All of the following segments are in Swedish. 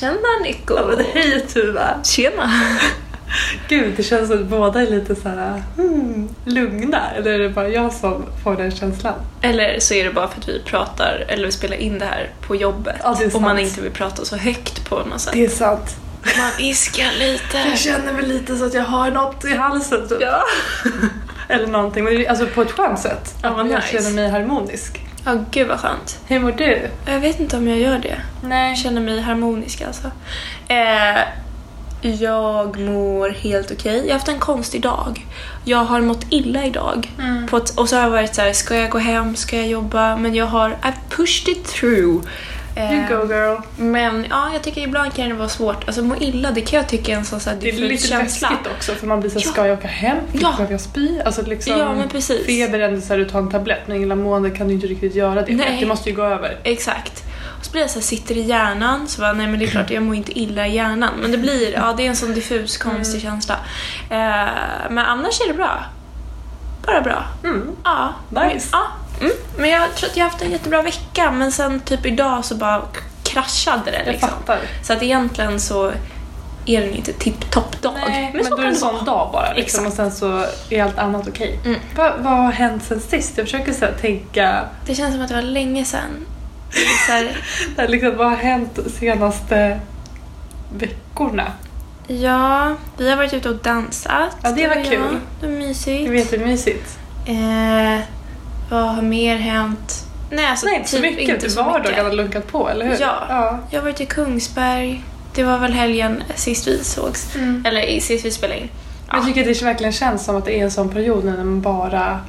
tjena Nico! Ja, men hej Tuva! Tjena! Gud, det känns som att båda är lite så här hmm, lugna. Eller är det bara jag som får den känslan? Eller så är det bara för att vi pratar, eller vi spelar in det här på jobbet. Ja, och man inte vill prata så högt på något sätt. Det är sant. Man viskar lite. Jag känner mig lite så att jag har något i halsen typ. Ja. Eller någonting, men alltså på ett skönt sätt. Ja, Att vad jag nice. känner mig harmonisk. Ja, gud vad skönt. Hur mår du? Jag vet inte om jag gör det. Jag Nej. känner mig harmonisk alltså. Eh, jag mår helt okej. Jag har haft en konstig dag. Jag har mått illa idag. Mm. Ett, och så har jag varit så här, ska jag gå hem, ska jag jobba? Men jag har, I've pushed it through. Eh, You go girl. Men ja, jag tycker ibland kan det vara svårt. Alltså må illa, det kan jag tycka är en sån så här Det är lite känsla. läskigt också för man blir såhär, Ja. ska jag åka hem? Ja. Behöver jag spy? Alltså liksom, Ja, men precis. feber är ändå såhär, du tar en tablett men illamående kan du inte riktigt göra det. Nej. Det måste ju gå över. Exakt. Och så blir jag så här, sitter i hjärnan, så bara, nej men det är klart jag mår inte illa i hjärnan. Men det blir, ja det är en sån diffus konstig Mm. känsla. Eh, men annars är det bra. Bara bra. Mm. Ja. Nice. Ja. Mm. Men jag tror att jag har haft en jättebra vecka, men sen typ idag så bara kraschade det Jag liksom. fattar. Så att egentligen så är det inte tipp-topp-dag. Nej, men, så då är det en sån dag bara liksom, och sen så är allt annat okej. Mm. Va, vad har hänt sen sist? Jag försöker så tänka, Det känns som att det var länge Så här, liksom, vad har hänt senaste veckorna? ja, vi har varit ute och dansat. Ja, det var kul. jag. Det var mysigt. Det var jättemysigt. Eh, vad har mer hänt? Nej, alltså Nej, inte så typ mycket. inte så Vardagen mycket. har lunkat på, eller hur? Ja. ja. Jag varit i Kungsberg. Det var väl helgen sist vi sågs. Mm. Eller i- sist vi spelade in. Men Jag tycker att det verkligen känns som att det är en sån period när man bara...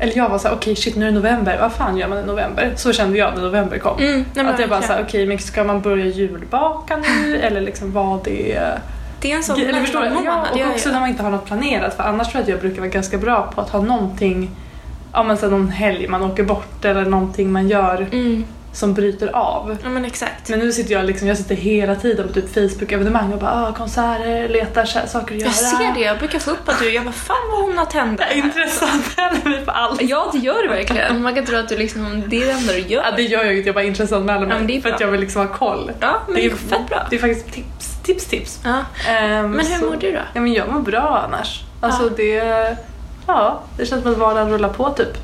Eller jag var såhär, okej shit nu är det november, vad fan gör man i november? Så kände jag när november kom. Mm, nej, att jag bara såhär, okej men ska man börja julbaka nu? eller liksom vad det är? Det är en sån Eller förstår mellanmånad. Ja, och ja, också ja. när man inte har något planerat. För annars tror jag att jag brukar vara ganska bra på att ha någonting, ja men så någon helg man åker bort eller någonting man gör Mm, som bryter av. ja men exakt. Men nu sitter jag liksom, jag sitter hela tiden på typ Facebook-evenemang och bara ah, konserter, letar saker att göra. Jag ser det, jag brukar få upp att du, jag bara fan vad hon har tänder. Intressant, häller mig på allt. Ja, det gör du verkligen. Man kan tro att du liksom, det är det enda du gör. Ja, det gör jag inte, jag bara intresseanmäler Ja, mig är för att jag vill liksom ha koll. Ja, men det är fett bra. Det är faktiskt tips, tips, tips. Ja. Ehm, Men hur så- mår du då? Ja, men jag mår bra annars. Alltså Ja. det, ja, det känns som att vardagen rullar på typ.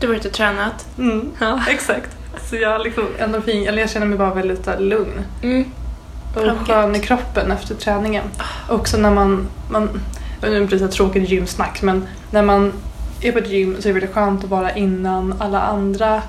Du har och tränat. Mm, Ja. exakt. Så jag liksom endorfin, eller jag känner mig bara väldigt här, lugn Mm. och skön i kroppen efter träningen. Också när man, man nu är det tråkigt gymsnack, men när man är på ett gym så är det väldigt skönt att vara innan alla andra,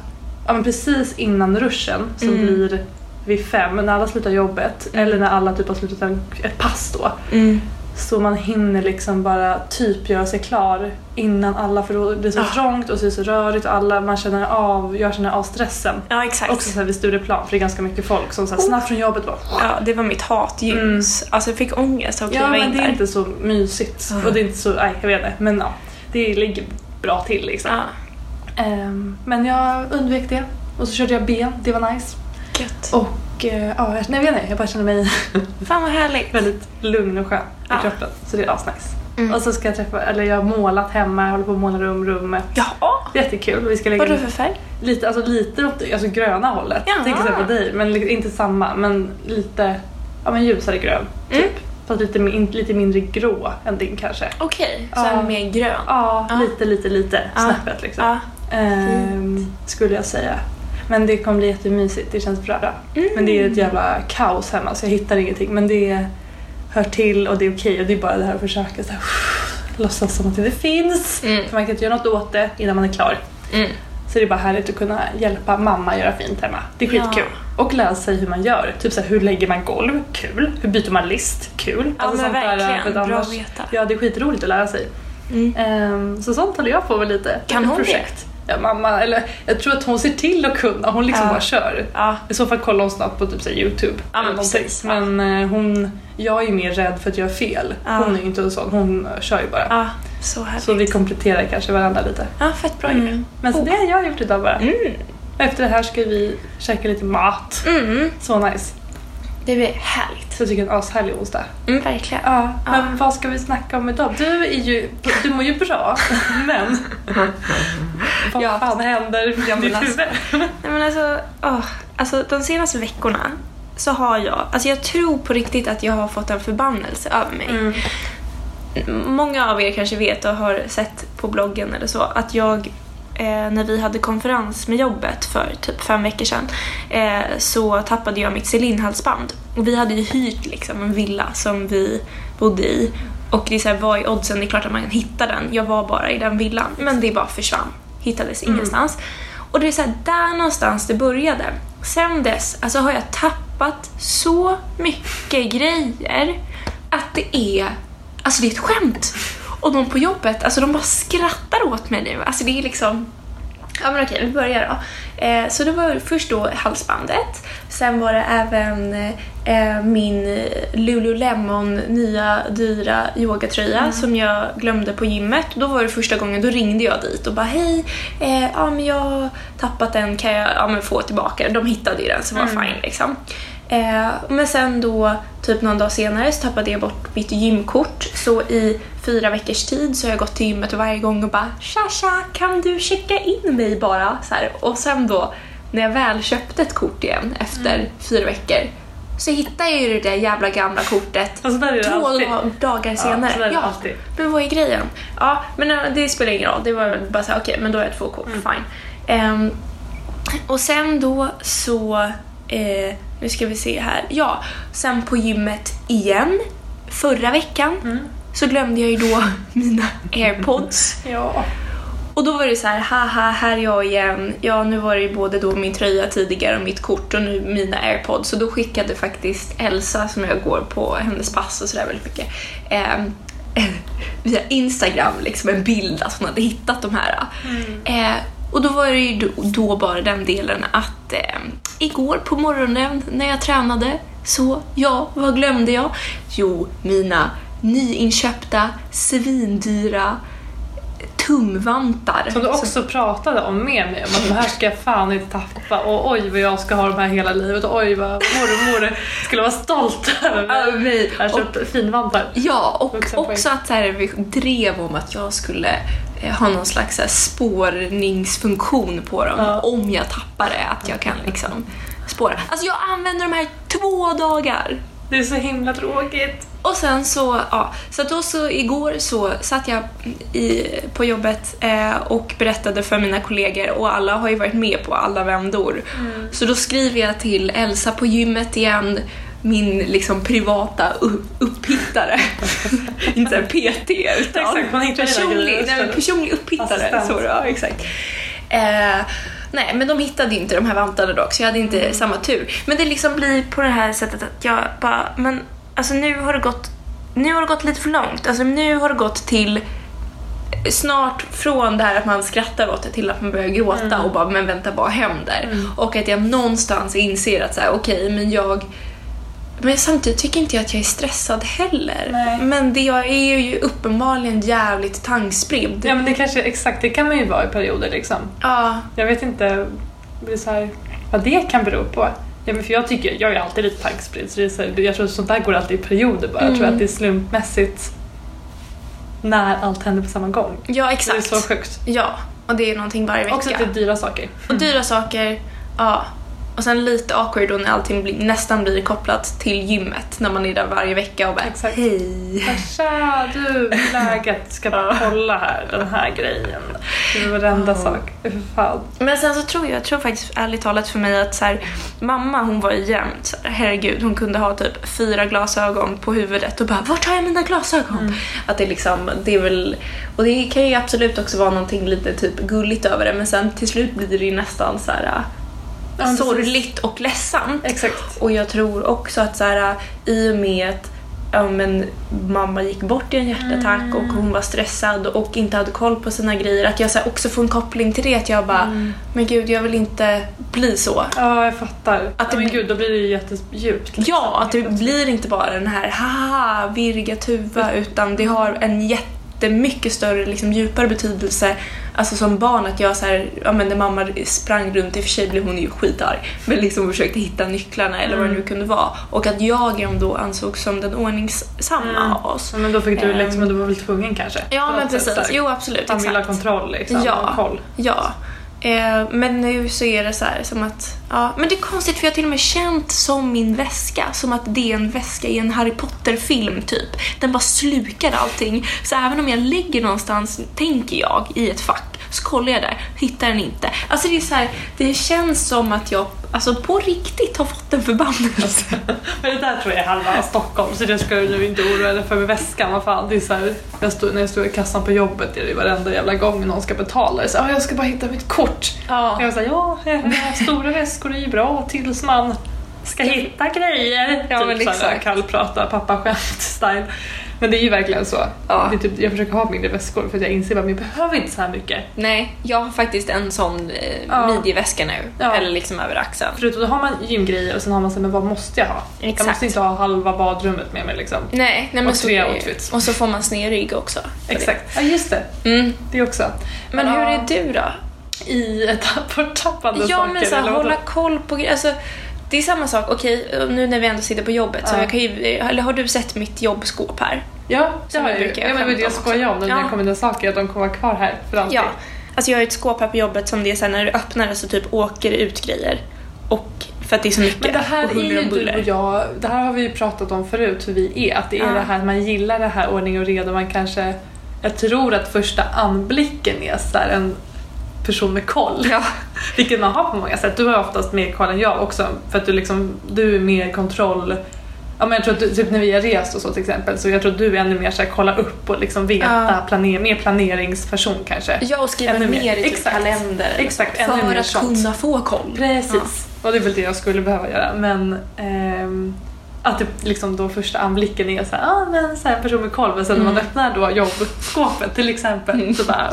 ja men precis innan ruschen som Mm. blir vid fem, när alla slutar jobbet Mm. eller när alla typ har slutat en, ett pass då. Mm. Så man hinner liksom bara typ göra sig klar innan alla, för då det så Ah. trångt och så är så rörigt och alla, man känner av, jag känner av stressen. Ja, exakt. Också så här vid Stureplan, för det är ganska mycket folk som så här, snabbt från jobbet bara Ja, det var mitt hatljus. Alltså jag fick ångest av att Mm. Ja kliva men in det är där. inte så mysigt. Mm. Och det är inte så, nej jag vet inte. Men ja, det ligger bra till liksom. Ja, Ehm, men jag undvek det. Och så körde jag ben, det var nice. gött. Och eh, ja, jag, nej, jag vet inte, jag bara känner mig Fan vad härligt. väldigt lugn och skön i Ja. kroppen. Så det är asnice. Mm. Och så ska jag träffa, eller jag har målat hemma, jag håller på att måla rum, rummet. Ja, Jättekul. Vi ska lägga vad är det för färg? lite, alltså lite åt alltså gröna hållet. Jaha. Här på dig, men inte samma. Men lite, ja men ljusare grön. Typ. Mm. Fast lite, lite mindre grå än din kanske. Okej, så Ja. mer grön. Ja, Ja. lite, lite, lite Ja. snäppet liksom. Ja. Ehm, skulle jag säga. Men det kommer bli jättemysigt, det känns bra. Mm. Men det är ett jävla kaos hemma så jag hittar ingenting. Men det hör till och det är okej och det är bara det här att försöka så här, låtsas som att det finns. Mm. För man kan inte göra något åt det innan man är klar. Mm. Så det är bara härligt att kunna hjälpa mamma göra fint hemma. Det är skitkul. Och lära sig hur man gör. Typ så här, hur lägger man golv? Kul. Hur byter man list? Kul. Ja men sånt där, verkligen, att bra att veta. Ja, det är skitroligt att lära sig. Mm. Ehm, så sånt håller jag på med lite. Kan hon det? Ja, mamma, eller jag tror att hon ser till att kunna. Hon liksom Ja. bara kör. Ja. I så fall kollar hon snabbt på typ så Youtube. Ja, men precis, ja. Men eh, hon, jag är ju mer rädd för att göra fel. Ja. Hon är ju inte sån. Hon eh, kör ju bara. ja, så härligt. Så vi kompletterar kanske varandra lite. Ja, fett bra ju. Men så Oh. det har jag gjort idag bara. Mm. Efter det här ska vi käka lite mat. Mm. Så nice. Det blir härligt. Så jag tycker det är en ashärlig onsdag. Mm, verkligen. Ja, Ja. men vad ska vi snacka om idag? Du är ju, du mår ju bra, men vad Ja. fan händer Ja, men ditt alltså- huvud? Nej men alltså, åh, alltså de senaste veckorna så har jag, alltså jag tror på riktigt att jag har fått en förbannelse över mig. Mm. Många av er kanske vet och har sett på bloggen eller så att jag eh, när vi hade konferens med jobbet för typ fem veckor sedan eh, så tappade jag mitt Celine-halsband. Och vi hade ju hyrt liksom en villa som vi bodde i. Och det är så här, vad är oddsen? Det är klart att man kan hitta den. Jag var bara i den villan. Men det bara försvann. Hittades ingenstans. Och det är så här, där någonstans det började. Sen dess alltså har jag tappat så mycket grejer att det är, alltså det är ett skämt. Och de på jobbet, alltså de bara skrattar åt mig nu. Alltså det är liksom Ja men okej, vi börjar då. Eh, så det var först då halsbandet, sen var det även eh, min Lululemon nya dyra yogatröja som jag glömde på gymmet. Då var det första gången, då ringde jag dit och bara hej, eh, ja men jag har tappat den, kan jag ja, men få tillbaka den? De hittade ju den så det var fine liksom. Eh, men sen då, typ någon dag senare, så tappade jag bort mitt gymkort. Så i fyra veckors tid så har jag gått till gymmet varje gång och bara tja tja, kan du checka in mig bara? Så här. Och sen då, när jag väl köpte ett kort igen efter fyra veckor så hittade jag ju det där jävla gamla kortet Alltså, två alltid. da- dagar senare. det alltid. men vad är grejen? Ja, men eh, det spelar ingen roll. Det var väl bara såhär, okej, men då har jag två kort, Mm. fine. Ehm, och sen då så, eh, nu ska vi se här. Ja, sen på gymmet igen, förra veckan, Mm. så glömde jag ju då mina airpods. Ja. Och då var det så här, haha, här är jag igen. Ja, nu var det ju både då min tröja tidigare och mitt kort och nu mina airpods. Så då skickade faktiskt Elsa, som jag går på hennes pass och sådär väldigt mycket, ehm, via Instagram liksom en bild att hon hade hittat de här. Eh, och då var det ju då, bara den delen att eh, igår på morgonen när jag tränade så, ja, vad glömde jag? Jo, mina nyinköpta svindyra tumvantar. Som du också pratade om med mig, om att de här ska jag fan inte tappa och oj vad jag ska ha de här hela livet och oj vad mormor skulle vara stolt över mig. Jag har köpt finvantar. Ja, och poäng. också att så här, vi drev om att jag skulle eh, ha någon slags här, spårningsfunktion på dem Ja. om jag tappar det, att jag kan liksom spåra. Alltså jag använder de här två dagar. Det är så himla tråkigt. Och sen så, ja, så då så igår så satt jag i, på jobbet eh, och berättade för mina kollegor och alla har ju varit med på alla vändor. Så då skriver jag till Elsa på gymmet igen, min liksom privata upphittare. Inte en PT utan Exakt, man personlig, nej, men personlig upphittare. Så, ja, exakt. Eh, nej, men de hittade ju inte de här vantarna dock så jag hade inte samma tur. Men det liksom blir på det här sättet att jag bara, men alltså nu har det gått, nu har det gått lite för långt. Alltså nu har det gått till snart från det här att man skrattar åt det till att man börjar gråta och bara men vänta vad händer? Och att jag någonstans inser att så här, okej men jag men samtidigt tycker inte jag att jag är stressad heller. Nej. Men det jag är ju uppenbarligen jävligt tankspridd. Ja men det kanske, exakt det kan man ju vara i perioder liksom. Ja, Jag vet inte det så här, vad det kan bero på. Ja, men för jag tycker, jag är alltid lite tankspridd så, det är så här, jag tror att sånt där går alltid i perioder bara. Jag tror Mm. att det är slumpmässigt när allt händer på samma gång. ja Det är exakt. så sjukt. Ja, och det är någonting varje vecka. Också att det är dyra saker. Och dyra saker, ja. Och sen lite awkward då när allting blir, nästan blir kopplat till gymmet när man är där varje vecka och bara Exakt. hej. Tja du, läget? Ska bara kolla här, den här grejen. Det är varenda Ja. sak. Fan. Men sen så tror jag, jag tror faktiskt ärligt talat för mig att så här, mamma hon var ju jämt så här, herregud hon kunde ha typ fyra glasögon på huvudet och bara vart har jag mina glasögon? Att det liksom, det är väl, och det kan ju absolut också vara någonting lite typ gulligt över det men sen till slut blir det ju nästan så här Ja, sorgligt och ledsamt. Exakt. Och jag tror också att så här, i och med att ja, men, mamma gick bort i en hjärtattack Mm. och hon var stressad och inte hade koll på sina grejer. Att jag så här, också får en koppling till det. Att jag bara, Mm. men gud jag vill inte bli så. Ja, jag fattar. Att det men gud, då blir det ju jättedjupt. liksom. Ja, att det blir inte bara den här haha, virga tuva utan det har en jättemycket större, liksom, djupare betydelse. Alltså som barn att jag så här, ja men när mamma sprang runt, i och för sig blev hon ju skitarg, men liksom försökte hitta nycklarna eller vad det nu kunde vara. Och att jag ändå ansågs som den ordningsamma Mm. av oss. Ja, men då fick du Ehm. liksom, du var väl tvungen kanske? Ja men precis, jo absolut. Han vill ha kontroll liksom, Ja. koll. Ja. Eh, men nu så är det så här som att, ja, men det är konstigt för jag har till och med känt som min väska, som att det är en väska i en Harry Potter-film typ. Den bara slukar allting. Så även om jag lägger någonstans, tänker jag, i ett fack, så kollar jag där, hittar den inte. Alltså det är så här, det känns som att jag, alltså på riktigt har fått en förbannelse. Men det där tror jag är halva Stockholm så det ska du inte oroa dig för med väskan. Vad fan, det är så här, jag stod, när jag står i kassan på jobbet är det varenda jävla gång någon ska betala. Är så här, "Ah, jag ska bara hitta mitt kort. Ja. Jag säger ja, stora väskor är ju bra tills man ska hitta grejer. Ja, men typ här exakt. kallprata pappa-skämt-style. Men det är ju verkligen så. Ja. Det är typ, jag försöker ha mindre väskor för att jag inser att jag behöver inte så här mycket. Nej, jag har faktiskt en sån eh, Ja. midjeväska nu. Ja. Eller liksom över axeln. Förutom då har man gymgrejer och sen har man så men vad måste jag ha? Jag Exakt. måste inte ha halva badrummet med mig liksom. Nej, nej men Och så tre det ju. outfits. Och så får man snedrygg också. för Exakt. Ja just det, det. Mm. det också. Men hur ja, är du då? I ett borttappande Ja, saker men så här, hålla koll på grejer. Alltså, det är samma sak, okej, nu när vi ändå sitter på jobbet, så Ja. jag kan ju, eller har du sett mitt jobbskåp här? Ja, det har jag ju. brukar Ja, men det det jag skojar om också. när det Ja. kommer saker, att de kommer vara kvar här för alltid. Ja, alltså jag har ett skåp här på jobbet som det är så här, när du öppnar det så typ åker det ut grejer. Och för att det är så mycket Men det här och är ju du och jag, det här har vi ju pratat om förut hur vi är, att det är Ja. det här man gillar det här ordning och reda, man kanske, jag tror att första anblicken är så en person med koll. Ja. Vilket man har på många sätt. Du har oftast mer koll än jag också för att du, liksom, du är mer kontroll. Ja, men jag tror att du, typ när vi har rest och så till exempel så jag tror att du är ännu mer så här, kolla upp och liksom veta, Ja. planer, mer planeringsperson kanske. Jag och skriva Ännu mer. i typ Exakt. kalender Exakt, ännu för mer att sånt. kunna få koll. Precis. Och det är väl det jag skulle behöva göra. Men ehm, att det liksom då första anblicken är så här, ah, men så här en person med koll. Men sen när man Mm. öppnar då jobbskåpet till exempel så bara.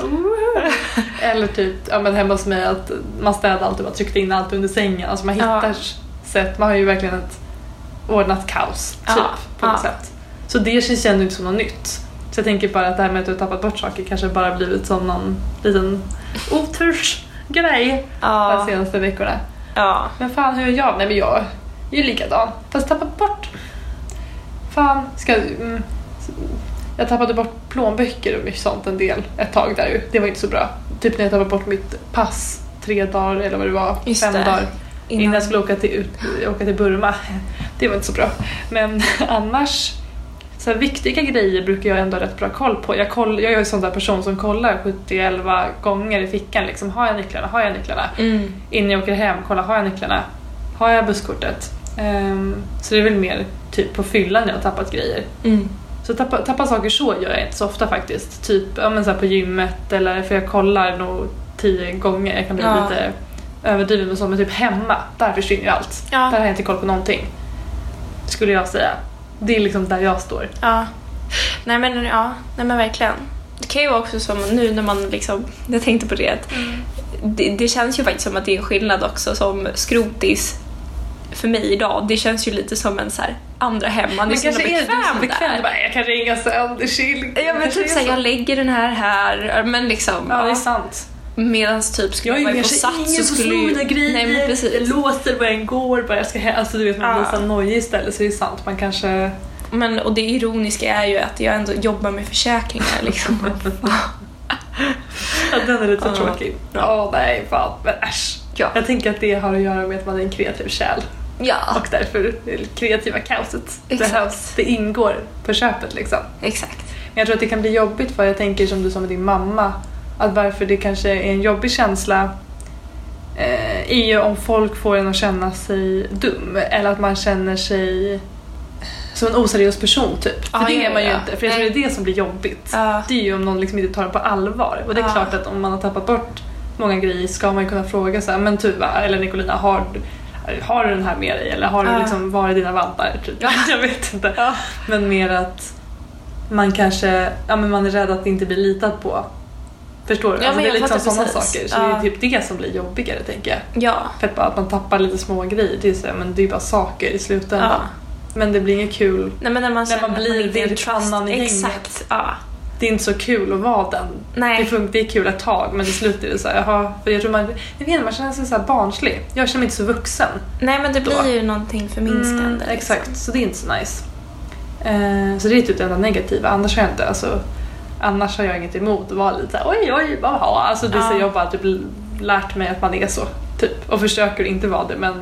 Eller typ ja, men hemma hos mig att man städar allt och bara tryckte in allt under sängen. Alltså man Ja. hittar sätt. Man har ju verkligen ett ordnat kaos typ Ja, på något ja. sätt. Så det känns ju ändå inte som något nytt. Så jag tänker bara att det här med att du har tappat bort saker kanske bara blivit som någon liten otursgrej de Ja. senaste veckorna. ja. Men fan hur är jag? Nej men jag är ju likadan. Fast tappat bort. Fan, ska... Mm, jag tappade bort plånböcker och sånt en del ett tag där ju. Det var inte så bra. Typ när jag tappade bort mitt pass tre dagar eller vad det var. Just fem det. dagar. Innan jag skulle åka till, ut, åka till Burma. Det var inte så bra. Men annars, så här, viktiga grejer brukar jag ändå ha rätt bra koll på. Jag, koll, jag är en sån där person som kollar 70-11 gånger i fickan. Liksom, har jag nycklarna? Har jag nycklarna? Mm. innan jag åker hem, kolla har jag nycklarna? Har jag busskortet? Ehm, så det är väl mer typ på fyllan jag har tappat grejer. Mm. Så tappa, tappa saker så gör jag inte så ofta faktiskt. Typ ja, men så här på gymmet eller för jag kollar nog tio gånger. Jag kan bli Ja. lite överdriven med så men typ hemma, där försvinner ju allt. Ja. Där har jag inte koll på någonting. Skulle jag säga. Det är liksom där jag står. Ja. Nej men ja, nej men verkligen. Det kan ju vara också som nu när man liksom, jag tänkte på det att det, det känns ju faktiskt som att det är en skillnad också som skrotis för mig idag. Det känns ju lite som en så här andra hem. Man är Men så kanske är bekväm bekväm. Där. bara, jag kan ringa sen, det är chill. Ja men typ är såhär, så. jag lägger den här här, men liksom. Ja, det är sant. Medans typ skulle Jag jag vara på Sats så skulle ju... mina grejer, Nej men jag precis. låser vad jag än går, bara jag ska hem. Alltså du vet man blir Ja. så nojig istället så det är sant. Man kanske... Men, och det ironiska är ju att jag ändå jobbar med försäkringar liksom. Ja, den är lite Ja. tråkig. Ja, nej fan. Men äsch. Ja. Jag tänker att det har att göra med att man är en kreativ själ ja, och därför det kreativa kaoset Exakt. behövs. Det ingår på köpet liksom. exakt. Men jag tror att det kan bli jobbigt för jag tänker som du sa med din mamma att varför det kanske är en jobbig känsla eh, är ju om folk får en att känna sig dum eller att man känner sig som en oseriös person typ. För Ja, det är man ju ja. inte, för jag tror det är det som blir jobbigt. Ja. Det är ju om någon liksom inte tar det på allvar. Och det är Ja. klart att om man har tappat bort många grejer ska man ju kunna fråga så här, men Tuva eller Nicolina, har, har du den här med dig? Eller har du Ja. liksom, var är dina vantar? Typ. jag vet inte. Men mer att man kanske, ja men man är rädd att inte bli litad på. Förstår du? Ja, alltså, det är liksom sådana saker. Så Ja. det är typ det som blir jobbigare tänker jag. Ja. För att, bara, att man tappar lite små grejer, det är, så men det är bara saker i slutändan. Ja. Men det blir inget kul. Nej men när man, När man blir den trust- pannan i. Exakt. Ja. Det är inte så kul att vara den. Nej. Det, funkar, det är kul ett tag men till slut är det så här, jaha, för jag tror man, jag vet man känner sig så barnslig. Jag känner mig inte så vuxen. Nej men det Då. blir ju någonting förminskande. Mm, liksom. exakt, så det är inte så nice. Eh, så det är typ det enda negativa. Annars har jag inte, alltså, annars har jag inget emot att vara lite såhär oj oj, vad har Alltså det är så Ja. jag bara typ lärt mig att man är så. Typ. Och försöker inte vara det men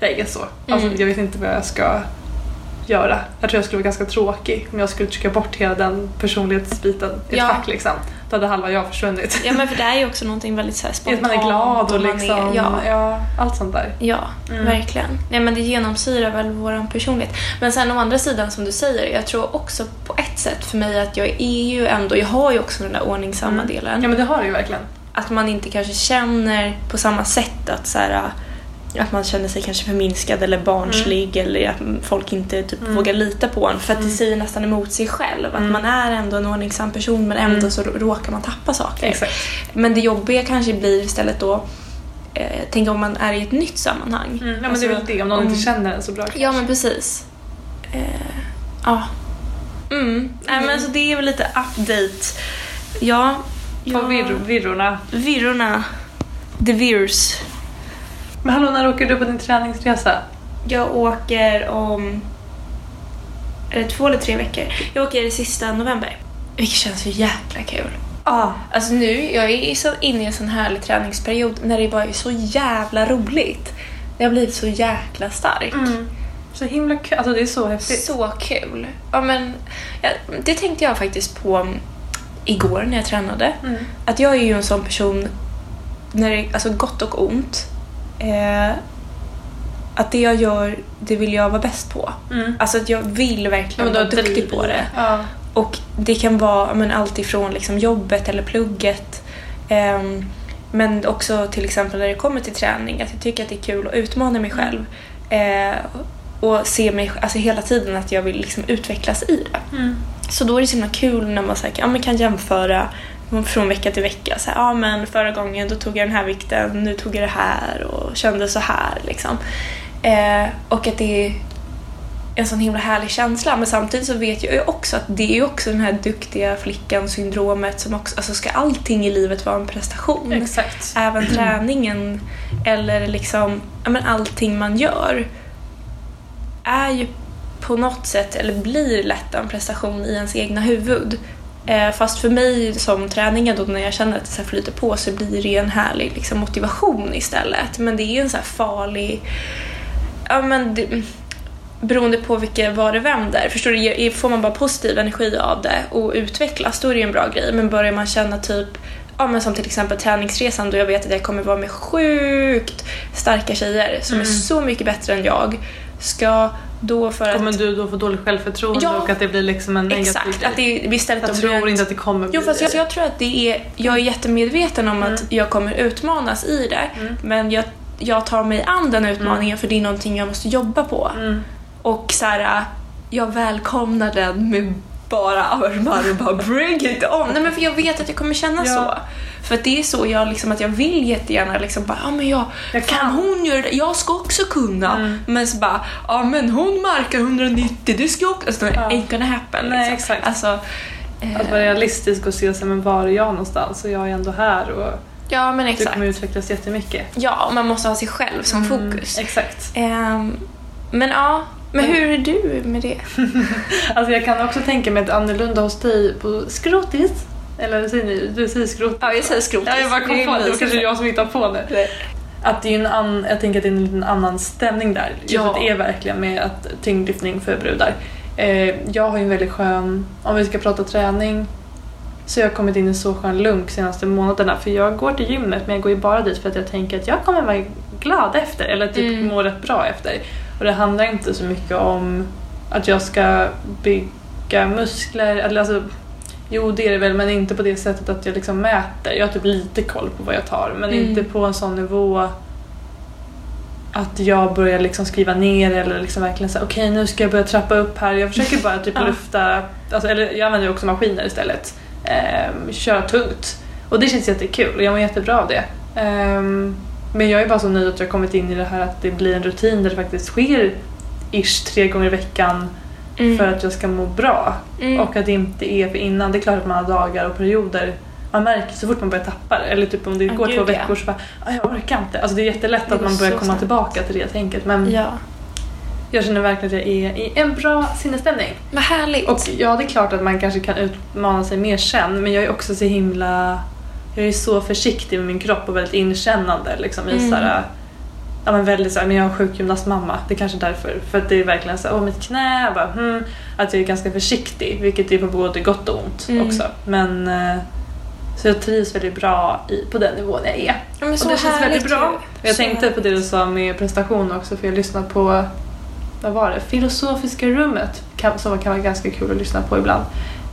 jag är så. Alltså, Mm. Jag vet inte vad jag ska göra. Jag tror jag skulle vara ganska tråkig om jag skulle trycka bort hela den personlighetsbiten i ett Ja. fack liksom. Då hade halva jag försvunnit. Ja men för det är ju också någonting väldigt så här Att spontant. man är glad och man är- liksom, ja. ja, allt sånt där. Ja, Mm. verkligen. Nej, men det genomsyrar väl vår personlighet. Men sen å andra sidan som du säger, jag tror också på ett sätt för mig att jag är ju ändå, jag har ju också den där ordningsamma Mm. delen. Ja men det har du ju verkligen. Att man inte kanske känner på samma sätt att så här, att man känner sig kanske förminskad eller barnslig eller att folk inte typ Mm. vågar lita på en för att det Mm. säger nästan emot sig själv. Att Mm. man är ändå en ordningsam person men ändå Mm. så råkar man tappa saker. Exakt. Men det jobbiga kanske blir istället då, eh, tänk om man är i ett nytt sammanhang. Mm. Ja men Alltså, det är väl det, om någon om- inte känner en så bra kanske. Ja men precis. Eh, ja. Mm. Nej men så det är väl lite update. Ja. På ja. virr, virrorna. Virrorna. The Virrs. Men hallå, när åker du på din träningsresa? Jag åker om... Är det två eller tre veckor? Jag åker i sista november. Vilket känns så jäkla kul. Ah. Alltså nu, jag är så inne i en sån härlig träningsperiod när det bara är så jävla roligt. Det har blivit så jäkla starkt. Mm. Så himla kul, alltså det är så häftigt. Så kul. Ja, men, ja, det tänkte jag faktiskt på mm, igår när jag tränade. Mm. Att jag är ju en sån person, när det alltså gott och ont, eh, att det jag gör, det vill jag vara bäst på. Mm. Alltså att jag vill verkligen vara duktig på det. Ja. Och det kan vara men, allt ifrån liksom, jobbet eller plugget. ehm, men också till exempel när det kommer till träning, att jag tycker att det är kul att utmana mig själv. Eh, och se mig alltså hela tiden att jag vill liksom utvecklas i det. Mm. Så då är det så himla kul när man så här, ja, kan jämföra från vecka till vecka. Så här, ja, men förra gången då tog jag den här vikten, nu tog jag det här och kände så här. Liksom. Eh, och att det är en sån himla härlig känsla. Men samtidigt så vet jag ju också att det är också den här duktiga flickan-syndromet som också, alltså ska allting i livet vara en prestation? Exakt. Även träningen eller liksom, ja men allting man gör är ju på något sätt, eller blir lätt en prestation i ens egna huvud. Eh, fast för mig som träningen då när jag känner att det så flyter på så blir det ju en härlig liksom, motivation istället. Men det är ju en så här farlig... Ja men det, beroende på vilka, vad det vänder. Förstår du? Får man bara positiv energi av det och utvecklas då är det ju en bra grej. Men börjar man känna typ Ja men som till exempel träningsresan då jag vet att jag kommer vara med sjukt starka tjejer som är Mm. så mycket bättre än jag. Ska då för att... Kommer du då få dåligt självförtroende Ja. och att det blir liksom en negativ Exakt, grej? att det istället Jag blir tror ett- inte att det kommer bli Jo fast jag, jag tror att det är, jag är jättemedveten om att Mm. jag kommer utmanas i det. Mm. Men jag, jag tar mig an den utmaningen för det är någonting jag måste jobba på. Mm. Och så här, jag välkomnar den med bara armar och bara bring it on. Nej men för jag vet att jag kommer känna Ja. så. För att det är så jag liksom att jag vill jättegärna liksom bara, ja men jag, Jag kan kan. hon göra det? Jag ska också kunna. Mm. Men så bara, ja men hon markar 190, det ska jag också. Alltså, Ja. ain't gonna happen. Nej, liksom. exakt. Alltså, eh, Att vara realistisk och se sig, men var är jag någonstans? Och jag är ändå här och ja men du exakt. kommer utvecklas jättemycket. Ja, och man måste ha sig själv som Mm, fokus. Exakt. Ehm, men ja, men hur är du med det? Alltså jag kan också tänka mig att annorlunda hos dig på skrotis. Eller säger ni? Du säger skrotis? Ja, jag säger skrotis. Ja, jag bara kom Det är på det. Det var kanske jag som hittade på det. Att det är en an, jag tänker att det är en liten annan stämning där. Just Ja. det är verkligen med att tyngdlyftning för brudar. Eh, jag har ju en väldigt skön, om vi ska prata träning, så jag har kommit in i så skön lunk senaste månaderna. För jag går till gymmet men jag går ju bara dit för att jag tänker att jag kommer vara glad efter. Eller typ Mm. må rätt bra efter. Och det handlar inte så mycket om att jag ska bygga muskler. Eller alltså, jo det är det väl men inte på det sättet att jag liksom mäter. Jag har typ lite koll på vad jag tar men Mm. inte på en sån nivå att jag börjar liksom skriva ner eller liksom verkligen säga okej nu ska jag börja trappa upp här. Jag försöker bara typ lyfta, alltså, eller jag använder också maskiner istället. Ehm, köra tungt. Och det känns jättekul och jag mår jättebra av det. Ehm, men jag är bara så nöjd att jag har kommit in i det här att det blir en rutin där det faktiskt sker ish tre gånger i veckan Mm. för att jag ska må bra. Mm. Och att det inte är för innan. Det är klart att man har dagar och perioder man märker så fort man börjar tappa det. Eller typ om det Ja, går gud, två ja. veckor så bara, "Ah, jag orkar inte. Alltså det är jättelätt Det att man börjar komma snabbt. tillbaka till det tänket. Men Ja, jag känner verkligen att jag är i en bra sinnesstämning. vad härligt. Och ja, det är klart att man kanske kan utmana sig mer sen. Men jag är också så himla... jag är så försiktig med min kropp och väldigt inkännande liksom i Mm. såhär, ja men väldigt såhär, men jag är en sjukgymnastmamma, det är kanske är därför. För att det är verkligen såhär, åh mitt knä, jag bara, hmm, att jag är ganska försiktig, vilket är på både gott och ont Mm. också. Men eh, så jag trivs väldigt bra i, på den nivån jag är. Ja, men så och det känns väldigt bra. Jag Så tänkte på det du sa med prestation också för jag lyssnade på vad var det? Filosofiska rummet som kan vara ganska kul att lyssna på ibland.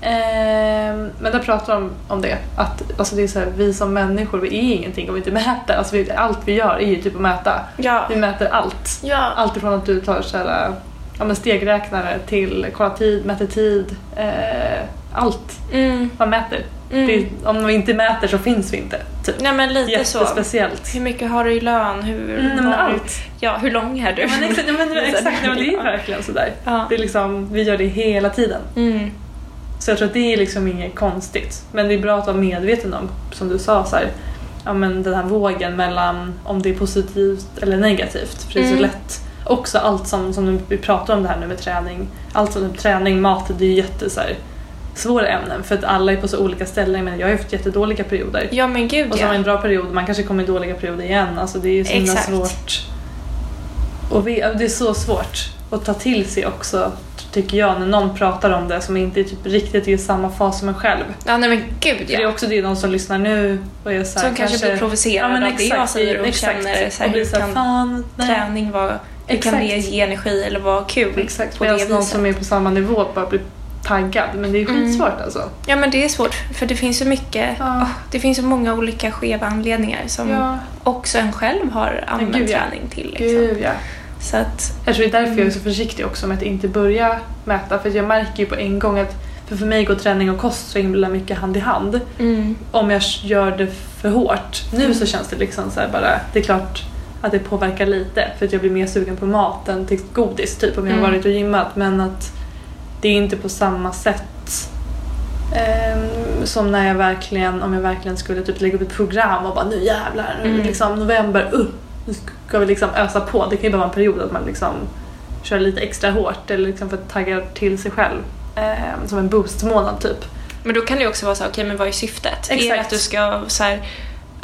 Ehm, men där pratar de om det, att alltså det är så här, vi som människor vi är ingenting om vi inte mäter. Alltså vi, allt vi gör är ju typ att mäta. Ja. Vi mäter allt. Ja. Allt ifrån att du tar så här, ja, men stegräknare till kolla tid, mäter tid. Eh, allt Mm. man mäter. Mm. Det, om vi inte mäter så finns vi inte. Typ. Nej men lite så. Jättespeciellt. Hur mycket har du i lön? Hur, Mm, var allt. Ja, hur lång är du? Ja, men exakt, men, exakt det är verkligen sådär. Ja. Det är liksom, vi gör det hela tiden. Mm. Så jag tror att det är liksom inget konstigt. Men det är bra att vara medveten om, som du sa, så här, ja, men den här vågen mellan om det är positivt eller negativt. För det är så Mm. lätt. Också allt som, som vi pratar om det här nu med träning. Allt som träning, mat, det är ju jätte så här, svåra ämnen för att alla är på så olika ställen. Men jag har ju haft jättedåliga perioder. Ja men gud Och så har man en bra period, man kanske kommer i dåliga perioder igen. Alltså det är ju så himla svårt. Och vi, det är så svårt att ta till sig också, tycker jag, när någon pratar om det som inte är typ riktigt i samma fas som en själv. Ja nej men gud För det är ja. också det någon som lyssnar nu och är så här, Som kanske blir provocerad av det jag säger och känner så här, och blir så här, kan fan, nej. träning vara, hur kan det Exakt. ge energi eller vara kul Exakt, medan någon viset? som är på samma nivå bara blir taggad. Men det är Mm. skitsvårt alltså. Ja men det är svårt för det finns så mycket, Ja. åh, det finns så många olika skeva anledningar som Ja, också en själv har använt gud, ja. träning till. Liksom. gud ja. Så att, Jag tror det är därför jag är Mm. så försiktig också med att inte börja mäta. För jag märker ju på en gång att för, för mig går träning och kost så himla mycket hand i hand. mm, Om jag gör det för hårt. Nu så känns det liksom så här bara, det är klart att det påverkar lite för att jag blir mer sugen på mat än till godis typ om jag har Mm. varit och gymmat. Men att det är inte på samma sätt ehm, som när jag verkligen, om jag verkligen skulle typ lägga upp ett program och bara nu jävlar, Mm. liksom november, uh, nu ska vi liksom ösa på. Det kan ju bara vara en period att man liksom kör lite extra hårt eller liksom för att tagga till sig själv. Ehm, som en boostmånad typ. men då kan det ju också vara så okej men vad är syftet? Är det Exakt. att du ska så här,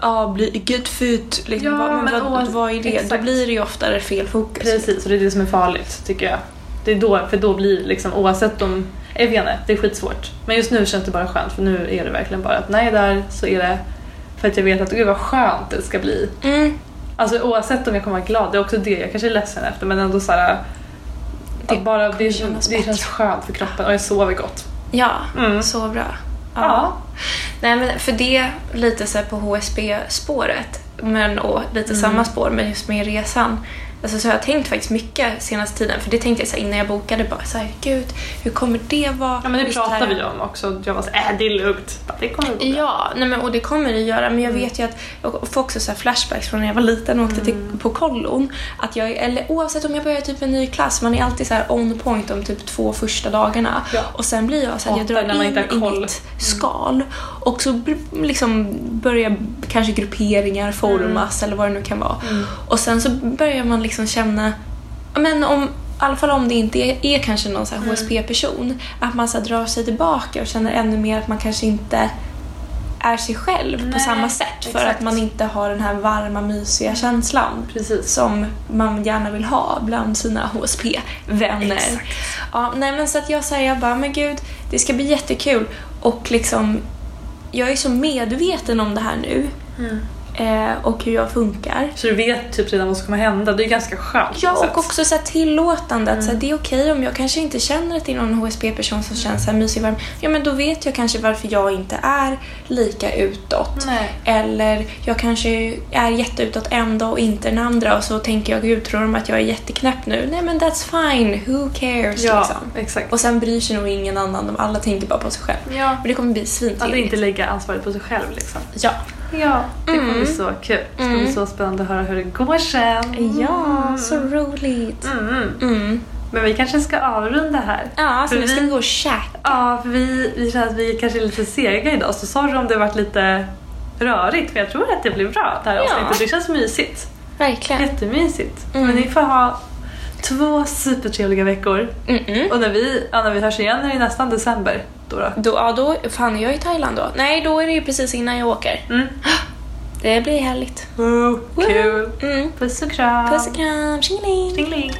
ja, bli get fit? Liksom, Ja, vad, men vad, vad är det? Då exakt. blir det ju oftare fel fokus. Precis, och det är det som är farligt tycker jag. Det är då, för då blir liksom oavsett om, jag vet inte, det är skitsvårt. Men just nu känns det bara skönt för nu är det verkligen bara att när jag är där så är det för att jag vet att gud vad skönt det ska bli. Mm, Alltså oavsett om jag kommer vara glad, det är också det, jag kanske är ledsen efter men ändå såhär Det bara, det, kännas det känns skönt för kroppen och jag sover gott. ja, Mm. så bra. Ja. Nej men för det lite så här på HSB-spåret men och lite Mm. samma spår men just med resan. Alltså så har jag tänkt faktiskt mycket senaste tiden för det tänkte jag så innan jag bokade bara så här, gud hur kommer det vara? Ja men det pratar vi om också, jag var såhär, äh det är lugnt. Det kommer gå bra. Ja, nej men, och det kommer det göra. Men jag Mm. vet ju att, jag får också så här flashbacks från när jag var liten och åkte till, Mm. på kollon. Att jag, eller oavsett om jag börjar typ en ny klass, man är alltid så här on point de typ två första dagarna. Ja. Och sen blir jag så här, jag drar in i mitt skal. Och så liksom börjar kanske grupperingar formas eller vad det nu kan vara. Mm. Och sen så börjar man liksom känna, ja, men om, i alla fall om det inte är, är kanske någon här Mm. HSP-person, att man så här drar sig tillbaka och känner ännu mer att man kanske inte är sig själv på Nej, samma sätt för exakt. att man inte har den här varma, mysiga känslan Precis. som man gärna vill ha bland sina HSP-vänner. Ja, nej men så att jag säger jag bara, men gud, det ska bli jättekul och liksom jag är så medveten om det här nu Mm. Eh, och hur jag funkar. Så du vet typ redan vad som kommer hända, det är ganska skönt. Ja, och också så här tillåtande. Att så här, Mm. det är okej om jag kanske inte känner att det är någon HSP-person som känns så här mysig varm. Ja, men då vet jag kanske varför jag inte är lika utåt. Nej. Eller jag kanske är jätteutåt en dag och inte den andra och så tänker jag, gud tror de att jag är jätteknäpp nu? Nej men that's fine, who cares Ja, liksom. exakt. Och sen bryr sig nog ingen annan, de alla tänker bara på sig själv. Ja. Men det kommer bli Att svintrevligt. inte lägga ansvaret på sig själv liksom. Ja. Ja, det kommer Mm. bli så kul. Det ska Mm. bli så spännande att höra hur det går sen. Ja, så roligt. Mm. Mm. Men vi kanske ska avrunda här. Ja, så För nu ska vi- gå och käka. Ja, för vi, vi känner att vi kanske är lite sega idag. Så sorry om det varit lite rörigt. Men jag tror att det blir bra det här Ja. avsnittet. Det känns mysigt. Verkligen. Jättemysigt. Mm. Men ni får ha två supertrevliga veckor. Mm-mm. Och när vi, ja, när vi hörs igen är det nästan december. Då? då? Då, ja, då, fan är jag i Thailand då? Nej, då är det ju precis innan jag åker. Mm. Det blir härligt. Wow, kul! Mm. Puss och kram! Puss och kram, tjingeling! Tjingeling.